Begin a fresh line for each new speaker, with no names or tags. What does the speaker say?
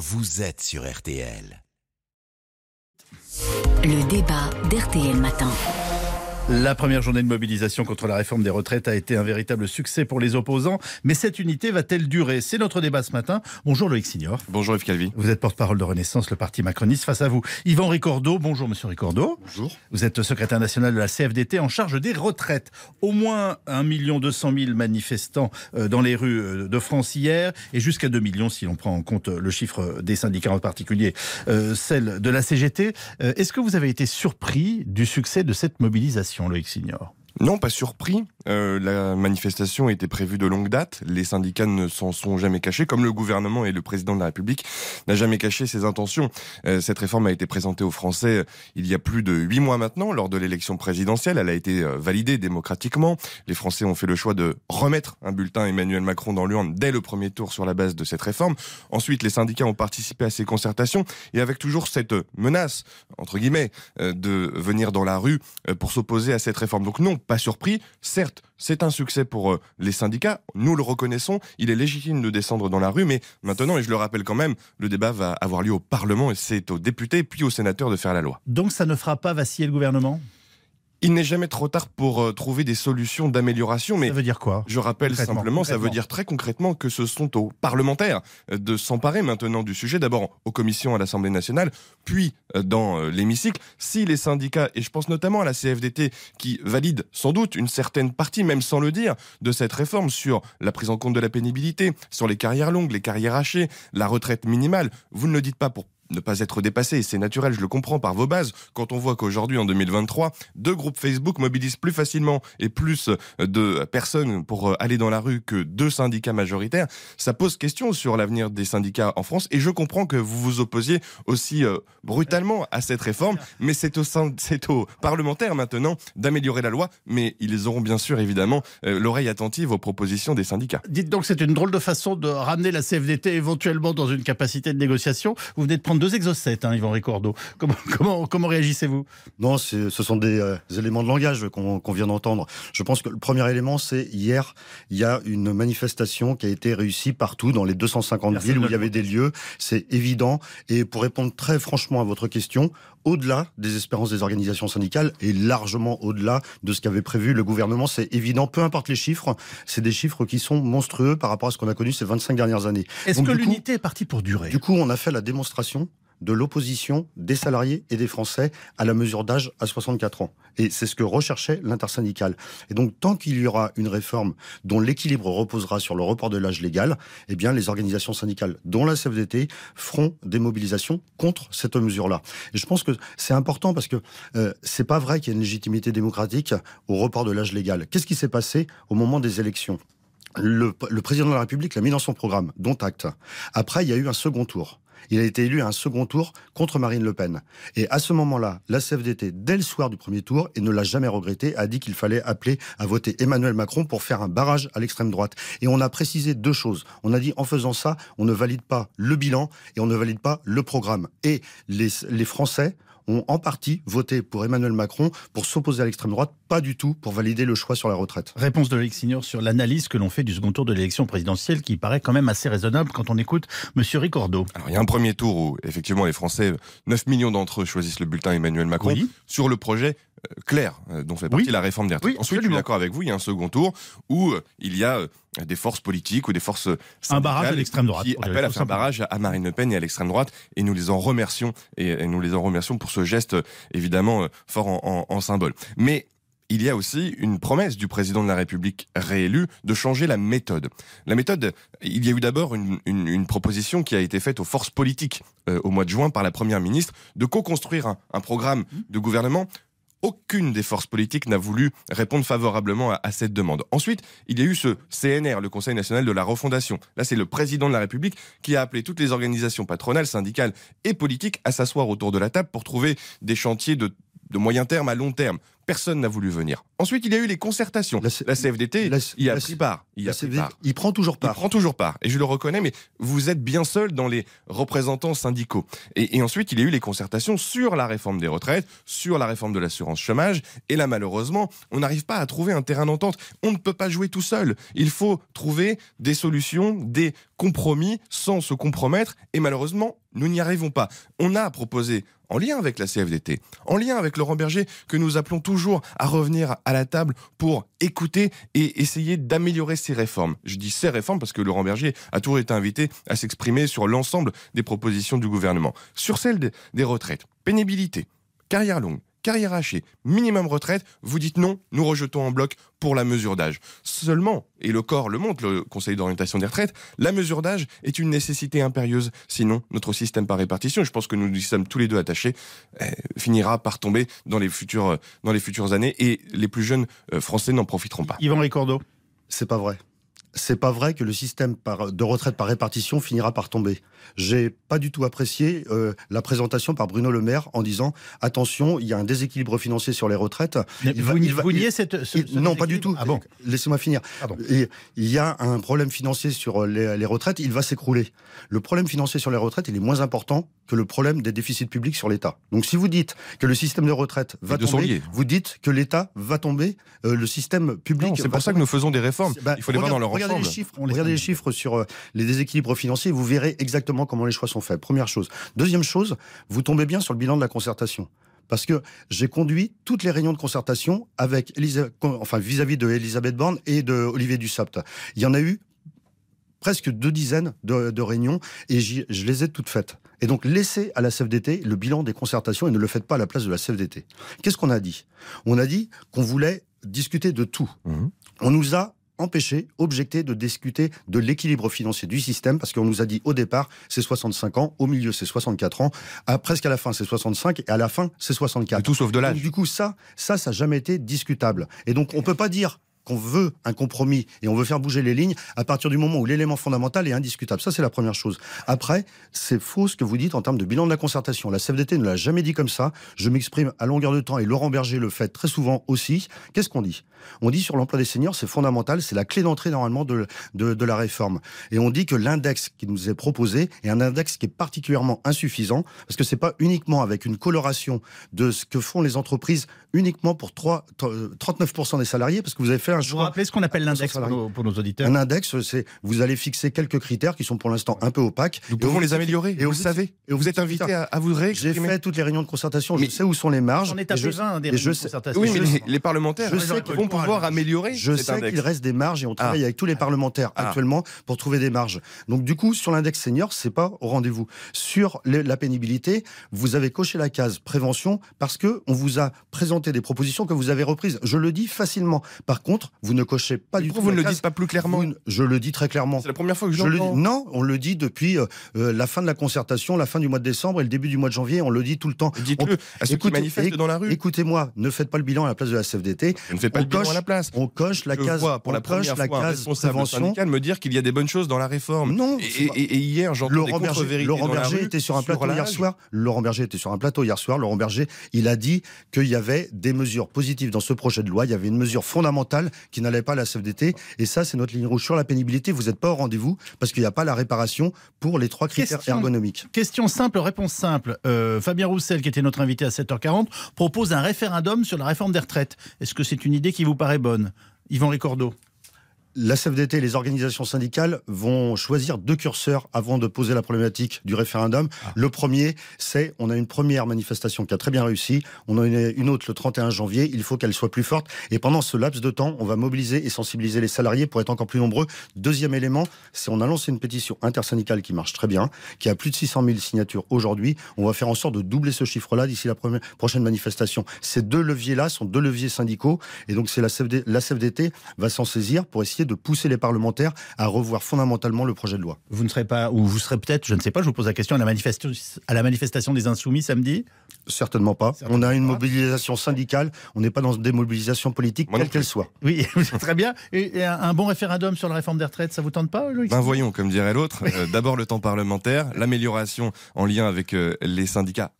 vous êtes sur RTL.
Le débat d'RTL Matin.
La première journée de mobilisation contre la réforme des retraites a été un véritable succès pour les opposants. Mais cette unité va-t-elle durer? C'est notre débat ce matin. Bonjour Loïc Signor.
Bonjour Yves Calvi.
Vous êtes porte-parole de Renaissance, le parti macroniste. Face à vous, Yvan Ricordo. Bonjour Monsieur Ricordo.
Bonjour.
Vous êtes secrétaire national de la CFDT en charge des retraites. Au moins 1 200 000 manifestants euh, dans les rues euh, de France hier et jusqu'à 2 millions si l'on prend en compte le chiffre des syndicats en particulier, euh, celle de la CGT. Est-ce que vous avez été surpris du succès de cette mobilisation? Loïc Signor
non, pas surpris. Euh, la manifestation était prévue de longue date. Les syndicats ne s'en sont jamais cachés, comme le gouvernement et le président de la République n'a jamais caché ses intentions. Euh, cette réforme a été présentée aux Français euh, il y a plus de huit mois maintenant, lors de l'élection présidentielle. Elle a été validée démocratiquement. Les Français ont fait le choix de remettre un bulletin Emmanuel Macron dans l'urne dès le premier tour sur la base de cette réforme. Ensuite, les syndicats ont participé à ces concertations et avec toujours cette menace, entre guillemets, de venir dans la rue pour s'opposer à cette réforme. Donc non, pas surpris. Certes, c'est un succès pour euh, les syndicats, nous le reconnaissons, il est légitime de descendre dans la rue, mais maintenant, et je le rappelle quand même, le débat va avoir lieu au Parlement et c'est aux députés puis aux sénateurs de faire la loi.
Donc ça ne fera pas vaciller le gouvernement?
Il n'est jamais trop tard pour euh, trouver des solutions d'amélioration. Mais
ça veut dire quoi
Je rappelle simplement, ça veut dire très concrètement que ce sont aux parlementaires euh, de s'emparer maintenant du sujet, d'abord aux commissions à l'Assemblée nationale, puis euh, dans l'hémicycle. Si les syndicats, et je pense notamment à la CFDT, qui valide sans doute une certaine partie, même sans le dire, de cette réforme sur la prise en compte de la pénibilité, sur les carrières longues, les carrières hachées, la retraite minimale, vous ne le dites pas pour ne pas être dépassé. C'est naturel, je le comprends par vos bases. Quand on voit qu'aujourd'hui, en 2023, deux groupes Facebook mobilisent plus facilement et plus de personnes pour aller dans la rue que deux syndicats majoritaires, ça pose question sur l'avenir des syndicats en France. Et je comprends que vous vous opposiez aussi euh, brutalement à cette réforme, mais c'est au aux parlementaires maintenant d'améliorer la loi. Mais ils auront bien sûr évidemment euh, l'oreille attentive aux propositions des syndicats.
Dites donc, c'est une drôle de façon de ramener la CFDT éventuellement dans une capacité de négociation. Vous venez de prendre deux exocètes, hein, Yvan Ricordo. Comment, comment, comment réagissez-vous?
Non, ce sont des euh, éléments de langage qu'on vient d'entendre. Je pense que le premier élément, c'est hier, il y a une manifestation qui a été réussie partout dans les 250 villes où il y avait des lieux. C'est évident. Et pour répondre très franchement à votre question, au-delà des espérances des organisations syndicales et largement au-delà de ce qu'avait prévu le gouvernement. C'est évident, peu importe les chiffres, c'est des chiffres qui sont monstrueux par rapport à ce qu'on a connu ces 25 dernières années.
Est-ce que l'unité est partie pour durer?
Du coup, on a fait la démonstration de l'opposition des salariés et des Français à la mesure d'âge à 64 ans. Et c'est ce que recherchait l'intersyndicale. Et donc, tant qu'il y aura une réforme dont l'équilibre reposera sur le report de l'âge légal, eh bien, les organisations syndicales, dont la CFDT, feront des mobilisations contre cette mesure-là. Et je pense que c'est important parce que euh, c'est pas vrai qu'il y ait une légitimité démocratique au report de l'âge légal. Qu'est-ce qui s'est passé au moment des élections? Le, le, président de la République l'a mis dans son programme, dont acte. Après, il y a eu un second tour il a été élu à un second tour contre Marine Le Pen. Et à ce moment-là, la CFDT, dès le soir du premier tour, et ne l'a jamais regretté, a dit qu'il fallait appeler à voter Emmanuel Macron pour faire un barrage à l'extrême droite. Et on a précisé deux choses. On a dit, en faisant ça, on ne valide pas le bilan et on ne valide pas le programme. Et les, les Français ont en partie voté pour Emmanuel Macron pour s'opposer à l'extrême droite, pas du tout pour valider le choix sur la retraite.
Réponse de Loïc Signor sur l'analyse que l'on fait du second tour de l'élection présidentielle qui paraît quand même assez raisonnable quand on écoute M. Ricordo.
Alors il y a un premier tour où effectivement les Français, 9 millions d'entre eux choisissent le bulletin Emmanuel Macron sur le projet clair euh, dont fait partie la réforme des retraites. Ensuite, je suis d'accord avec vous, il y a un second tour où euh, il y a des forces politiques ou des forces
un barrage à l'extrême droite
qui appellent à faire un barrage à Marine Le Pen et à l'extrême droite et nous les en remercions et, nous les en remercions pour ce geste évidemment fort en, symbole. Mais il y a aussi une promesse du président de la République réélu de changer la méthode. La méthode, il y a eu d'abord une, proposition qui a été faite aux forces politiques au mois de juin par la Première ministre de co-construire un, un programme de gouvernement aucune des forces politiques n'a voulu répondre favorablement à, cette demande. Ensuite, il y a eu ce CNR, le Conseil national de la refondation. Là, c'est le président de la République qui a appelé toutes les organisations patronales, syndicales et politiques à s'asseoir autour de la table pour trouver des chantiers de moyen terme à long terme. Personne n'a voulu venir. Ensuite, il y a eu les concertations. La, CFDT il y a pris part.
Il, a il prend toujours part.
Il prend toujours part. Et je le reconnais, mais vous êtes bien seul dans les représentants syndicaux. Et, ensuite, il y a eu les concertations sur la réforme des retraites, sur la réforme de l'assurance chômage. Et là, malheureusement, on n'arrive pas à trouver un terrain d'entente. On ne peut pas jouer tout seul. Il faut trouver des solutions, des compromis sans se compromettre et malheureusement, nous n'y arrivons pas. On a proposé en lien avec la CFDT, en lien avec Laurent Berger, que nous appelons toujours à revenir à la table pour écouter et essayer d'améliorer ces réformes. Je dis ces réformes parce que Laurent Berger a toujours été invité à s'exprimer sur l'ensemble des propositions du gouvernement. Sur celle des retraites, pénibilité, carrière longue, carrière hachée, minimum retraite, vous dites non, nous rejetons en bloc pour la mesure d'âge. Seulement, et le corps le montre, le Conseil d'orientation des retraites, la mesure d'âge est une nécessité impérieuse. Sinon, notre système par répartition, je pense que nous y sommes tous les deux attachés, eh, finira par tomber dans les, futures, dans les futures années et les plus jeunes euh, Français n'en profiteront pas.
Yvan Ricordo
C'est pas vrai c'est pas vrai que le système de retraite par répartition finira par tomber. J'ai pas du tout apprécié euh, la présentation par Bruno Le Maire en disant attention, il y a un déséquilibre financier sur les retraites.
vous, niez cette,
ce, Non, pas du tout. Ah bon Laissez-moi finir. il y a un problème financier sur les, retraites, il va s'écrouler. Le problème financier sur les retraites, il est moins important que le problème des déficits publics sur l'État. Donc si vous dites que le système de retraite va tomber, vous dites que l'État va tomber, euh, le système public.
C'est pour ça que nous faisons des réformes. Bah, il faut les voir dans leur
regardez les chiffres, regardez les chiffres sur euh, les déséquilibres financiers, vous verrez exactement comment les choix sont faits. Première chose. Deuxième chose, vous tombez bien sur le bilan de la concertation parce que j'ai conduit toutes les réunions de concertation avec enfin vis-à-vis de Elisabeth Borne et de Olivier Dussopt. Il y en a eu presque deux dizaines de, réunions et je les ai toutes faites. Et donc laissez à la CFDT le bilan des concertations et ne le faites pas à la place de la CFDT. Qu'est-ce qu'on a dit? On a dit qu'on voulait discuter de tout. Mmh. On nous a empêcher, objecter de discuter de l'équilibre financier du système, parce qu'on nous a dit au départ, c'est 65 ans, au milieu, c'est 64 ans, à, presque à la fin, c'est 65, et à la fin, c'est 64.
tout sauf de l'âge.
Du coup, ça, ça, ça n'a jamais été discutable. Et donc, on peut pas dire qu'on veut un compromis et on veut faire bouger les lignes à partir du moment où l'élément fondamental est indiscutable. Ça, c'est la première chose. Après, c'est faux ce que vous dites en termes de bilan de la concertation. La CFDT ne l'a jamais dit comme ça. Je m'exprime à longueur de temps et Laurent Berger le fait très souvent aussi. Qu'est-ce qu'on dit? On dit sur l'emploi des seniors, c'est fondamental, c'est la clé d'entrée normalement de, de, la réforme. Et on dit que l'index qui nous est proposé est un index qui est particulièrement insuffisant parce que c'est pas uniquement avec une coloration de ce que font les entreprises uniquement pour 3, 39% des salariés parce que vous avez fait un
choix. Vous rappelez ce qu'on appelle l'index pour, nos auditeurs
Un index, c'est vous allez fixer quelques critères qui sont pour l'instant un peu opaques.
Nous pouvons les améliorer. Et vous, le savez. Et vous êtes invité à, vous
réexprimer. J'ai fait toutes les réunions de concertation. Je sais où sont les marges.
On est à des
réunions de concertation. Oui, mais les, parlementaires vont pouvoir améliorer.
Je sais qu'il reste des marges et on travaille ah. avec tous les parlementaires ah. actuellement pour trouver des marges. Donc du coup, sur l'index senior, c'est pas au rendez-vous. Sur la pénibilité, vous avez coché la case prévention parce que on vous a présenté des propositions que vous avez reprises. Je le dis facilement. Par contre, vous ne cochez pas du tout.
Vous ne le dites pas plus clairement.
je le dis très clairement.
C'est la première fois que je, le
dis. Non, on le dit depuis euh, euh, la fin de la concertation, la fin du mois de décembre et le début du mois de janvier. On le dit tout le temps.
Dites-le à ceux qui manifestent dans la rue.
Écoutez-moi, ne faites pas le bilan à la place de la CFDT.
ne faites pas le bilan à la place.
On coche la case.
pour la première fois, un responsable syndical me dire qu'il y a des bonnes choses dans la réforme.
Non.
Et, hier, j'entends
Laurent Berger, Laurent Berger était sur un plateau hier soir. Laurent Berger était sur un plateau hier soir. Laurent Berger, il a dit qu'il y avait des mesures positives dans ce projet de loi. Il y avait une mesure fondamentale qui n'allait pas à la CFDT. Et ça, c'est notre ligne rouge sur la pénibilité. Vous n'êtes pas au rendez-vous parce qu'il n'y a pas la réparation pour les trois critères ergonomiques.
Question simple, réponse simple. Euh, Fabien Roussel, qui était notre invité à 7h40, propose un référendum sur la réforme des retraites. Est-ce que c'est une idée qui vous paraît bonne? Yvan Ricordo
la CFDT et les organisations syndicales vont choisir deux curseurs avant de poser la problématique du référendum. Ah. Le premier, c'est on a une première manifestation qui a très bien réussi, on en a une autre le 31 janvier, il faut qu'elle soit plus forte. Et pendant ce laps de temps, on va mobiliser et sensibiliser les salariés pour être encore plus nombreux. Deuxième élément, c'est on a lancé une pétition intersyndicale qui marche très bien, qui a plus de 600 000 signatures aujourd'hui. On va faire en sorte de doubler ce chiffre-là d'ici la prochaine manifestation. Ces deux leviers-là sont deux leviers syndicaux, et donc c'est la, la CFDT va s'en saisir pour essayer de pousser les parlementaires à revoir fondamentalement le projet de loi.
Vous ne serez pas, ou vous serez peut-être, je ne sais pas, je vous pose la question, à la manifestation, à la manifestation des Insoumis samedi?
Certainement pas. on a une mobilisation syndicale, on n'est pas dans des mobilisations politiques, quelle qu'elle soit.
Oui, très bien. Et, un, bon référendum sur la réforme des retraites, ça vous tente pas, Loïc?
Ben voyons, comme dirait l'autre, euh, d'abord le temps parlementaire, l'amélioration en lien avec euh, les syndicats.